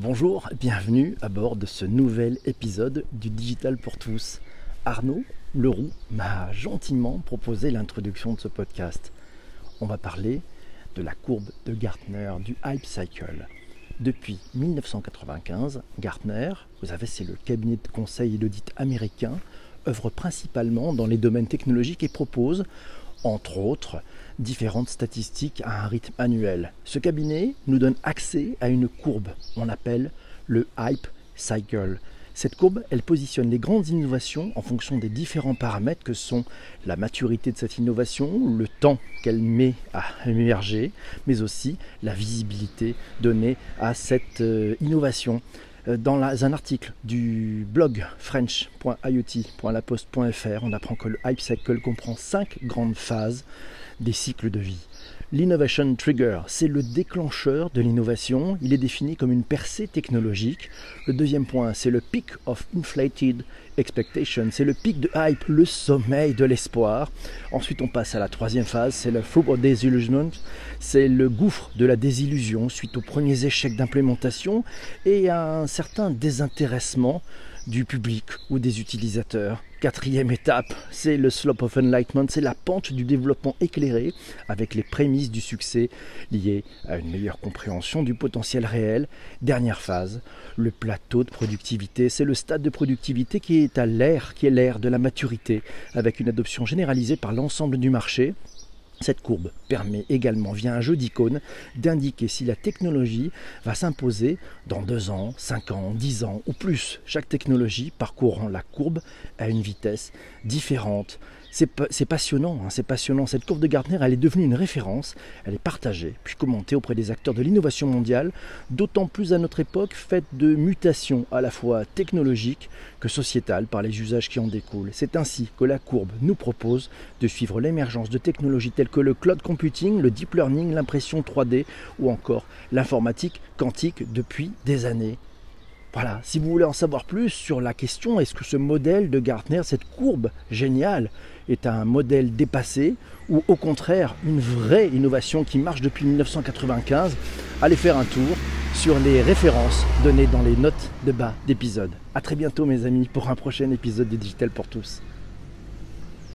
Bonjour, bienvenue à bord de ce nouvel épisode du Digital pour tous. Arnaud Leroux m'a gentiment proposé l'introduction de ce podcast. On va parler de la courbe de Gartner, du Hype Cycle. Depuis 1995, Gartner, vous savez, c'est le cabinet de conseil et d'audit américain, œuvre principalement dans les domaines technologiques et propose, entre autres, différentes statistiques à un rythme annuel. Ce cabinet nous donne accès à une courbe, on appelle le Hype Cycle. Cette courbe, elle positionne les grandes innovations en fonction des différents paramètres que sont la maturité de cette innovation, le temps qu'elle met à émerger, mais aussi la visibilité donnée à cette euh, innovation. Euh, dans un article du blog french.iot.laposte.fr, on apprend que le Hype Cycle comprend cinq grandes phases des cycles de vie. L'innovation trigger, c'est le déclencheur de l'innovation. Il est défini comme une percée technologique. Le deuxième point, c'est le peak of inflated expectation, c'est le pic de hype, le sommeil de l'espoir. Ensuite, on passe à la troisième phase, c'est le fruit of disillusionment, c'est le gouffre de la désillusion suite aux premiers échecs d'implémentation et à un certain désintéressement du public ou des utilisateurs. Quatrième étape, c'est le slope of enlightenment, c'est la pente du développement éclairé avec les prémices du succès liées à une meilleure compréhension du potentiel réel. Dernière phase, le plateau de productivité, c'est le stade de productivité qui est à l'ère, qui est l'ère de la maturité, avec une adoption généralisée par l'ensemble du marché cette courbe permet également, via un jeu d'icônes, d'indiquer si la technologie va s'imposer dans 2 ans, 5 ans, 10 ans ou plus. Chaque technologie parcourant la courbe à une vitesse différente c'est passionnant, hein, c'est passionnant. Cette courbe de Gartner, elle est devenue une référence, elle est partagée, puis commentée auprès des acteurs de l'innovation mondiale, d'autant plus à notre époque faite de mutations à la fois technologiques que sociétales par les usages qui en découlent. C'est ainsi que la courbe nous propose de suivre l'émergence de technologies telles que le cloud computing, le deep learning, l'impression 3D ou encore l'informatique quantique depuis des années. Voilà, si vous voulez en savoir plus sur la question, est-ce que ce modèle de Gartner, cette courbe géniale, est un modèle dépassé ou au contraire une vraie innovation qui marche depuis 1995, allez faire un tour sur les références données dans les notes de bas d'épisode. A très bientôt mes amis pour un prochain épisode de Digital pour tous.